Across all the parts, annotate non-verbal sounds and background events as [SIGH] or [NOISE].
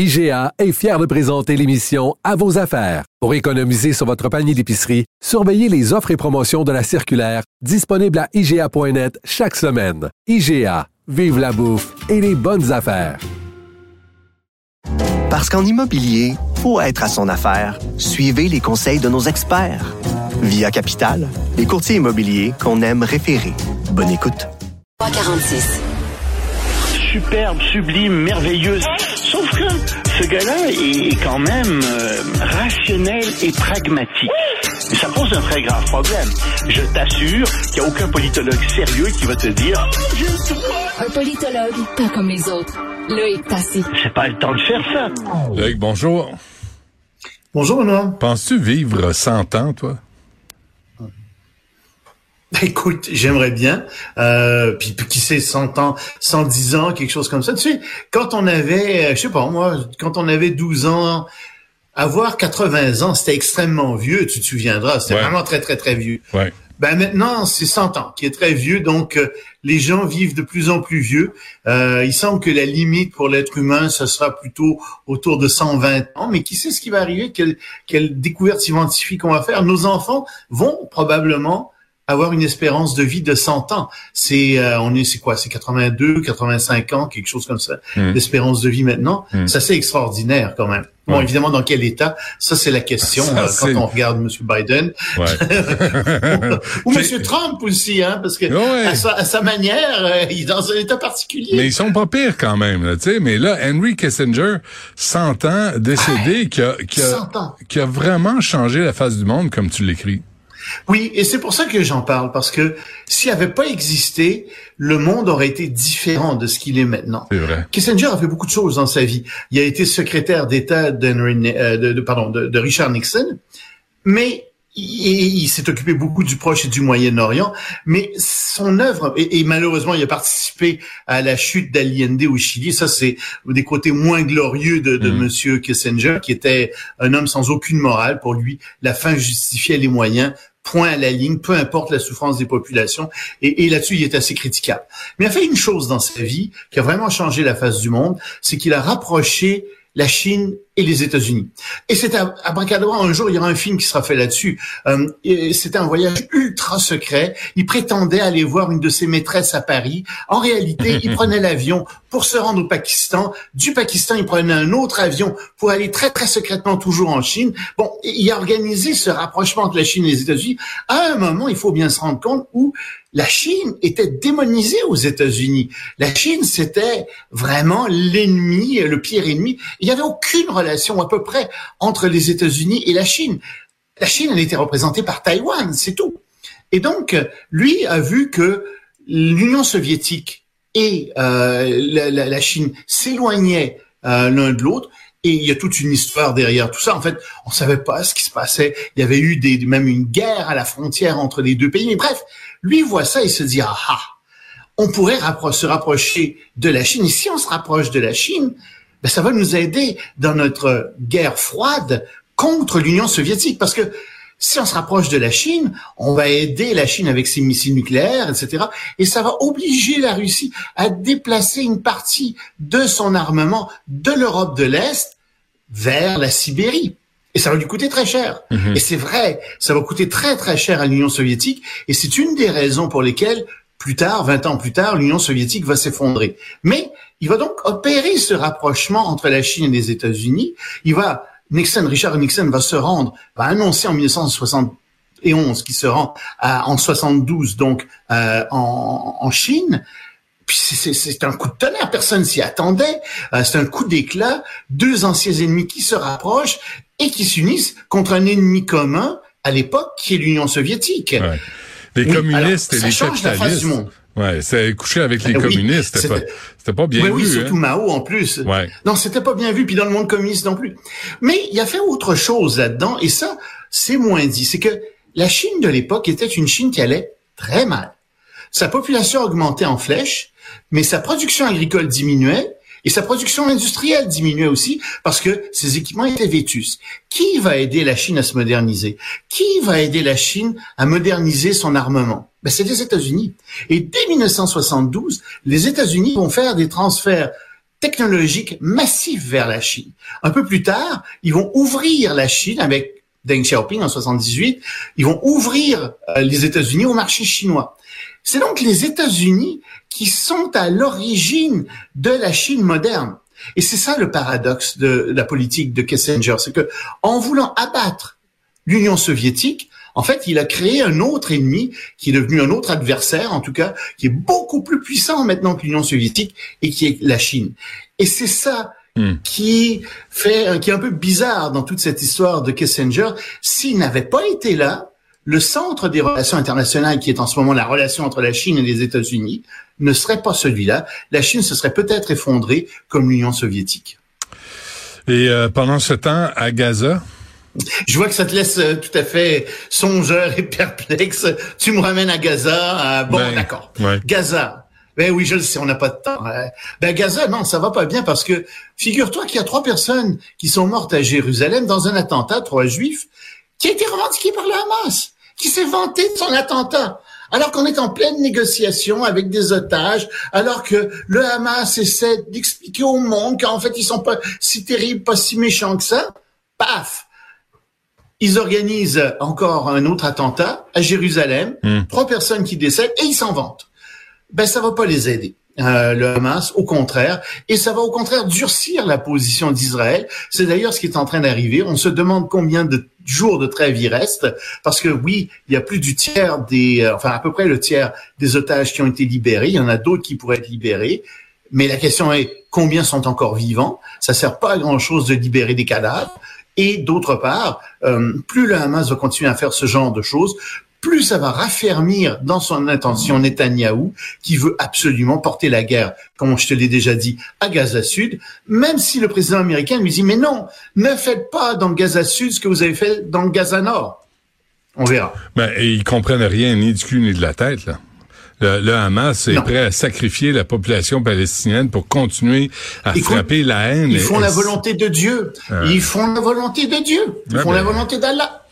IGA est fier de présenter l'émission À vos affaires. Pour économiser sur votre panier d'épicerie, surveillez les offres et promotions de la circulaire disponible à IGA.net chaque semaine. IGA, vive la bouffe et les bonnes affaires. Parce qu'en immobilier, faut être à son affaire. Suivez les conseils de nos experts. Via Capital, les courtiers immobiliers qu'on aime référer. Bonne écoute. 346. superbe, sublime, merveilleuse. Sauf que ce gars-là est quand même euh, rationnel et pragmatique. Et ça pose un très grave problème. Je t'assure qu'il n'y a aucun politologue sérieux qui va te dire. Un politologue, pas comme les autres. Loïc Tassi. C'est pas le temps de faire ça. Loïc, bonjour. Bonjour, Benoît. Penses-tu vivre 100 ans, toi? [LAUGHS] Écoute, j'aimerais bien. Euh, puis, puis qui sait, 100 ans, 110 ans, quelque chose comme ça. Tu sais, quand on avait, euh, je sais pas moi, quand on avait 12 ans, avoir 80 ans, c'était extrêmement vieux, tu te souviendras. C'était Ouais. vraiment très, très, très vieux. Ouais. Ben maintenant, c'est 100 ans, qui est très vieux, donc euh, les gens vivent de plus en plus vieux. Euh, il semble que la limite pour l'être humain, ce sera plutôt autour de 120 ans, mais qui sait ce qui va arriver, quelle, quelle découverte scientifique on va faire. Nos enfants vont probablement avoir une espérance de vie de 100 ans. C'est euh, on est c'est quoi? C'est 82, 85 ans, quelque chose comme ça. Mm. D'espérance de vie maintenant. Mm. Ça c'est extraordinaire quand même. Bon, Ouais. évidemment, dans quel état? Ça, c'est la question [LAUGHS] Ça, euh, quand on regarde M. Biden Ouais. [LAUGHS] ou C'est- M. Trump aussi, hein, parce que Ouais. à, sa, à sa manière, euh, il est dans un état particulier. Mais ils sont pas pires quand même, là, tu sais. Mais là, Henry Kissinger, 100 ans, décédé, qui, a, qui, a, 100 ans. qui a vraiment changé la face du monde, comme tu l'écris. Oui, et c'est pour ça que j'en parle, parce que s'il avait pas existé, le monde aurait été différent de ce qu'il est maintenant. C'est vrai. Kissinger a fait beaucoup de choses dans sa vie. Il a été secrétaire d'État d'Henry, euh, de, de- pardon, de, de Richard Nixon, mais il, il s'est occupé beaucoup du Proche et du Moyen-Orient, mais son œuvre, et, et malheureusement, il a participé à la chute d'Allende au Chili. Ça, c'est des côtés moins glorieux de, de Mhm. Monsieur Kissinger, qui était un homme sans aucune morale. Pour lui, la fin justifiait les moyens. Point à la ligne, peu importe la souffrance des populations. Et, là-dessus, il est assez critiquable. Mais il a fait une chose dans sa vie qui a vraiment changé la face du monde, c'est qu'il a rapproché la Chine et les États-Unis. Et c'est à, à Bracadabra, un jour, il y aura un film qui sera fait là-dessus. Euh, c'était un voyage ultra secret. Il prétendait aller voir une de ses maîtresses à Paris. En réalité, il [LAUGHS] prenait l'avion pour se rendre au Pakistan. Du Pakistan, il prenait un autre avion pour aller très, très secrètement toujours en Chine. Bon, il a organisé ce rapprochement entre la Chine et les États-Unis à un moment, il faut bien se rendre compte, où la Chine était démonisée aux États-Unis. La Chine, c'était vraiment l'ennemi, le pire ennemi. Il n'y avait aucune relation à peu près entre les États-Unis et la Chine. La Chine, elle était représentée par Taïwan, c'est tout. Et donc, lui a vu que l'Union soviétique et euh, la, Chine s'éloignaient euh, l'un de l'autre. Et il y a toute une histoire derrière tout ça. En fait, on savait pas ce qui se passait. Il y avait eu des, même une guerre à la frontière entre les deux pays. Mais bref, lui voit ça et se dit ah ah, on pourrait se rapprocher de la Chine. Et si on se rapproche de la Chine, ben, ça va nous aider dans notre guerre froide contre l'Union soviétique. Parce que si on se rapproche de la Chine, on va aider la Chine avec ses missiles nucléaires, etc. Et ça va obliger la Russie à déplacer une partie de son armement de l'Europe de l'Est vers la Sibérie. Et ça va lui coûter très cher. Mhm. Et c'est vrai, ça va coûter très très cher à l'Union soviétique. Et c'est une des raisons pour lesquelles, plus tard, 20 ans plus tard, l'Union soviétique va s'effondrer. Mais il va donc opérer ce rapprochement entre la Chine et les États-Unis. Il va, Nixon, Richard Nixon va se rendre, va annoncer en 1971 qu'il se rend à- en 72 donc euh, en, en Chine. Puis c'est- un coup de tonnerre, personne s'y attendait. Euh, c'est un coup d'éclat, deux anciens ennemis qui se rapprochent et qui s'unissent contre un ennemi commun à l'époque qui est l'Union soviétique. Ouais. Les Oui, communistes alors, et les ça change la face du capitalistes. Ouais, c'est couché avec les oui, communistes. C'était pas, pas bien oui, vu. oui, surtout hein. Mao en plus. Ouais. Non, c'était pas bien vu, puis dans le monde communiste non plus. Mais il a fait autre chose là-dedans, et ça, c'est moins dit. C'est que la Chine de l'époque était une Chine qui allait très mal. Sa population augmentait en flèche, mais sa production agricole diminuait, et sa production industrielle diminuait aussi parce que ses équipements étaient vétus. Qui va aider la Chine à se moderniser? Qui va aider la Chine à moderniser son armement? Ben, c'est les États-Unis. Et dès 1972, les États-Unis vont faire des transferts technologiques massifs vers la Chine. Un peu plus tard, ils vont ouvrir la Chine avec Deng Xiaoping en 78. Ils vont ouvrir euh, les États-Unis au marché chinois. C'est donc les États-Unis qui sont à l'origine de la Chine moderne. Et c'est ça le paradoxe de la politique de Kissinger, c'est que en voulant abattre l'Union soviétique, en fait, il a créé un autre ennemi qui est devenu un autre adversaire, en tout cas, qui est beaucoup plus puissant maintenant que l'Union soviétique et qui est la Chine. Et c'est ça Hmm. qui fait, qui est un peu bizarre dans toute cette histoire de Kissinger. S'il n'avait pas été là, le centre des relations internationales, qui est en ce moment la relation entre la Chine et les États-Unis, ne serait pas celui-là. La Chine se serait peut-être effondrée comme l'Union soviétique. Et euh, pendant ce temps, à Gaza, Je vois que ça te laisse euh, tout à fait songeur et [LAUGHS] perplexe. Tu me ramènes à Gaza. euh, bon, Ben, d'accord. ouais. Gaza. Ben oui, je le sais, on n'a pas de temps. hein. Ben Gaza, non, ça va pas bien parce que figure-toi qu'il y a trois personnes qui sont mortes à Jérusalem dans un attentat, trois juifs, qui a été revendiqué par le Hamas, qui s'est vanté de son attentat. Alors qu'on est en pleine négociation avec des otages, alors que le Hamas essaie d'expliquer au monde qu'en fait ils sont pas si terribles, pas si méchants que ça, paf, ils organisent encore un autre attentat à Jérusalem, Hmm. trois personnes qui décèdent et ils s'en vantent. Ben ça va pas les aider. Euh, le Hamas, au contraire, et ça va au contraire durcir la position d'Israël. C'est d'ailleurs ce qui est en train d'arriver. On se demande combien de jours de trêve il reste, parce que oui, il y a plus du tiers des, euh, enfin à peu près le tiers des otages qui ont été libérés. Il y en a d'autres qui pourraient être libérés. Mais la question est combien sont encore vivants? Ça sert pas à grand chose de libérer des cadavres. Et d'autre part, euh, plus le Hamas va continuer à faire ce genre de choses, plus ça va raffermir dans son intention Netanyahou, qui veut absolument porter la guerre, comme je te l'ai déjà dit, à Gaza Sud, même si le président américain lui dit, mais non, ne faites pas dans Gaza Sud ce que vous avez fait dans Gaza Nord. On verra. ben, et ils comprennent rien ni du cul ni de la tête, là. Le, le Hamas est Non. prêt à sacrifier la population palestinienne pour continuer à Écoute, frapper la haine. Ils font Et- la volonté de Dieu. Ils font la volonté de Dieu. Ils font la volonté d'Allah.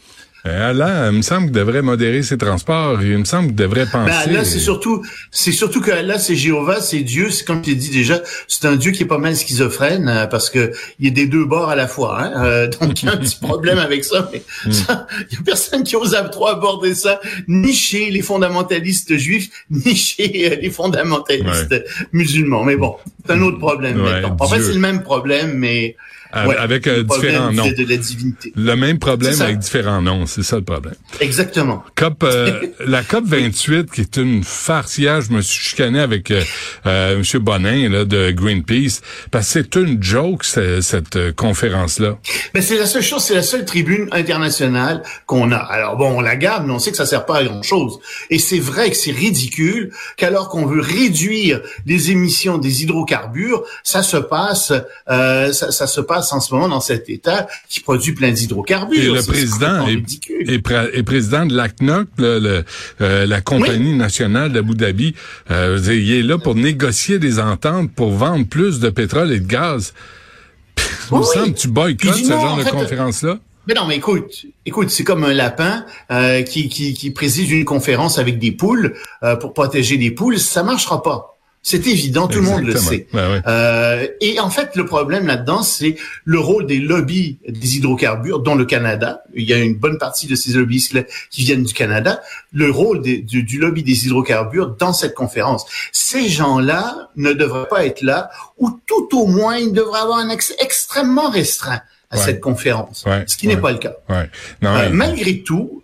Euh, Allah, il me semble qu'il devrait modérer ses transports. Il me semble qu'il devrait penser. Ben, là, c'est surtout, c'est surtout que là, c'est Jéhovah, c'est Dieu. C'est comme tu l'as dit déjà, c'est un Dieu qui est pas mal schizophrène euh, parce que il y a des deux bords à la fois. Hein? Euh, [LAUGHS] donc, il y a un petit problème avec ça. Mais Hmm. ça, il y a personne qui ose trop aborder ça, ni chez les fondamentalistes juifs, ni chez euh, les fondamentalistes musulmans. Mais bon, c'est un autre problème. Ouais. En fait, c'est le même problème, mais ouais, avec, euh, le différents noms. c'est de la divinité. Le même problème avec différents noms, c'est ça le problème. Exactement. COP, euh, [LAUGHS] la COP 28, qui est une farce hier, je me suis chicané avec euh, euh, M. Bonin là, de Greenpeace, parce que c'est une joke, ce- cette euh, conférence-là. Mais c'est la seule chose, c'est la seule tribune internationale qu'on a. Alors bon, on la garde, mais on sait que ça sert pas à grand chose. Et c'est vrai que c'est ridicule qu'alors qu'on veut réduire les émissions des hydrocarbures, ça se passe, euh, ça, ça se passe en ce moment dans cet État qui produit plein d'hydrocarbures. Et le président est, président de l'ACNOC, le- le- euh, la compagnie nationale d'Abu Dhabi. Euh, il est là pour négocier des ententes pour vendre plus de pétrole et de gaz. Il me semble que tu boycottes ce non, genre en de fait, conférence-là? Mais non, mais écoute, écoute, c'est comme un lapin euh, qui, qui, qui préside une conférence avec des poules euh, pour protéger les poules, ça marchera pas. C'est évident, tout le monde le sait. Ouais, ouais. Euh, et en fait, le problème là-dedans, c'est le rôle des lobbies des hydrocarbures, dont le Canada. Il y a une bonne partie de ces lobbyistes qui viennent du Canada. Le rôle des- du, du lobby des hydrocarbures dans cette conférence. Ces gens-là ne devraient pas être là, ou tout au moins, ils devraient avoir un accès extrêmement restreint à Ouais. cette conférence, ce qui n'est pas le cas. Euh, malgré tout,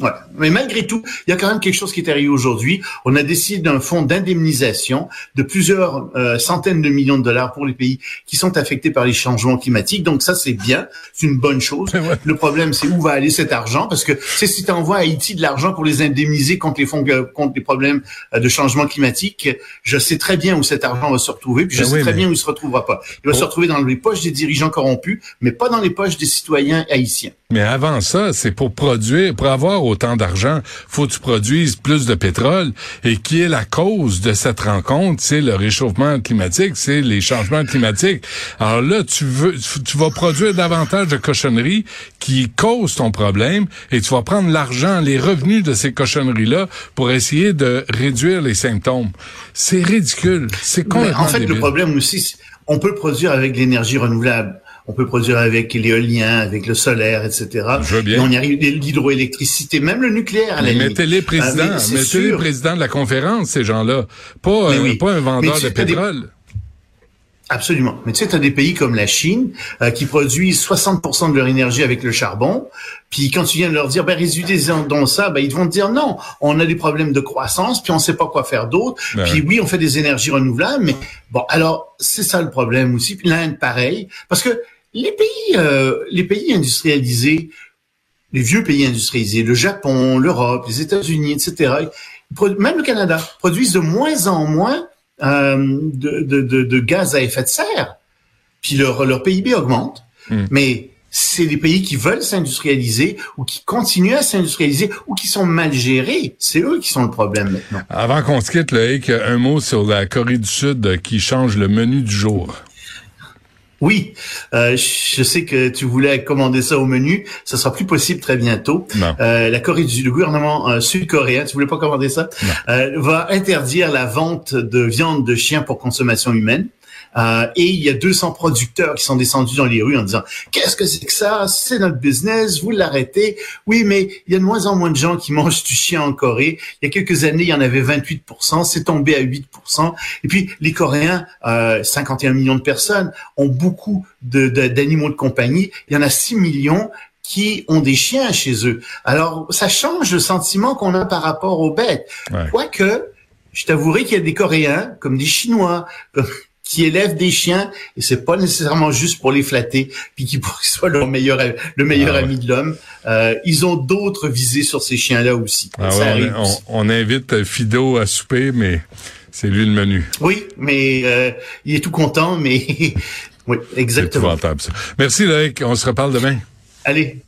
Ouais. Mais malgré tout, il y a quand même quelque chose qui est arrivé aujourd'hui. On a décidé d'un fonds d'indemnisation de plusieurs euh, centaines de millions de dollars pour les pays qui sont affectés par les changements climatiques. Donc ça, c'est bien, c'est une bonne chose. [LAUGHS] Le problème, c'est où va aller cet argent? Parce que c'est si tu envoies à Haïti de l'argent pour les indemniser contre les fonds, euh, contre les problèmes euh, de changement climatique, je sais très bien où cet argent va se retrouver, puis je Ben sais oui, très mais- bien où il se retrouvera pas. Il va se retrouver dans les poches des dirigeants corrompus, mais pas dans les poches des citoyens haïtiens. Mais avant ça, c'est pour produire, pour avoir autant d'argent, faut que tu produises plus de pétrole. Et qui est la cause de cette rencontre? C'est le réchauffement climatique, c'est les changements climatiques. Alors là, tu veux, tu vas produire davantage de cochonneries qui causent ton problème et tu vas prendre l'argent, les revenus de ces cochonneries-là pour essayer de réduire les symptômes. C'est ridicule. C'est Mais complètement en fait, le problème aussi, on peut produire avec l'énergie renouvelable. On peut produire avec l'éolien, avec le solaire, etc. Je veux bien. Et on y arrive, l'hydroélectricité, même le nucléaire à la Mais mettez-les présidents, Ah, mettez-les présidents de la conférence, ces gens-là. Pas, euh, oui. pas un vendeur de des- pétrole. Absolument. Mais tu sais, tu as des pays comme la Chine euh, qui produisent 60% de leur énergie avec le charbon. Puis quand tu viens de leur dire, ben résultez dans ça, ben ils vont te dire non, on a des problèmes de croissance, puis on sait pas quoi faire d'autre. Ben puis oui, on fait des énergies renouvelables, mais bon, alors c'est ça le problème aussi. Puis l'Inde, pareil, parce que les pays, euh, les pays industrialisés, les vieux pays industrialisés, le Japon, l'Europe, les États-Unis, etc., même le Canada, produisent de moins en moins euh, de, de, de, de gaz à effet de serre. Puis leur, leur PIB augmente. Hmm. Mais c'est les pays qui veulent s'industrialiser ou qui continuent à s'industrialiser ou qui sont mal gérés. C'est eux qui sont le problème maintenant. Avant qu'on se quitte, Loïc, un mot sur la Corée du Sud qui change le menu du jour. Oui, euh, je sais que tu voulais commander ça au menu. Ça sera plus possible très bientôt. Euh, la Corée du le gouvernement euh, sud-coréen, tu voulais pas commander ça, euh, va interdire la vente de viande de chien pour consommation humaine. Euh, et il y a 200 producteurs qui sont descendus dans les rues en disant qu'est-ce que c'est que ça? C'est notre business, vous l'arrêtez. Oui, mais il y a de moins en moins de gens qui [LAUGHS] mangent du chien en Corée. Il y a quelques années, il y en avait 28%, c'est tombé à 8%. Et puis les Coréens, euh, 51 millions de personnes, ont beaucoup de- de- d'animaux de, compagnie. Il y en a 6 millions qui ont des chiens chez eux. Alors, ça change le sentiment qu'on a par rapport aux bêtes. Ouais. Quoique, je t'avouerai qu'il y a des Coréens, comme des Chinois, comme- qui élèvent des chiens, et c'est pas nécessairement juste pour les flatter, puis qui pour qu'ils soient leur meilleur, le meilleur Ah ouais. ami de l'homme. Euh, ils ont d'autres visées sur ces chiens-là aussi. Ah Ça ouais, arrive on, aussi. on- on invite euh, Fido à souper, mais c'est lui le menu. Oui, mais euh, il est tout content, mais [LAUGHS] oui, exactement. ça. Merci, Loïc. On se reparle demain. Allez,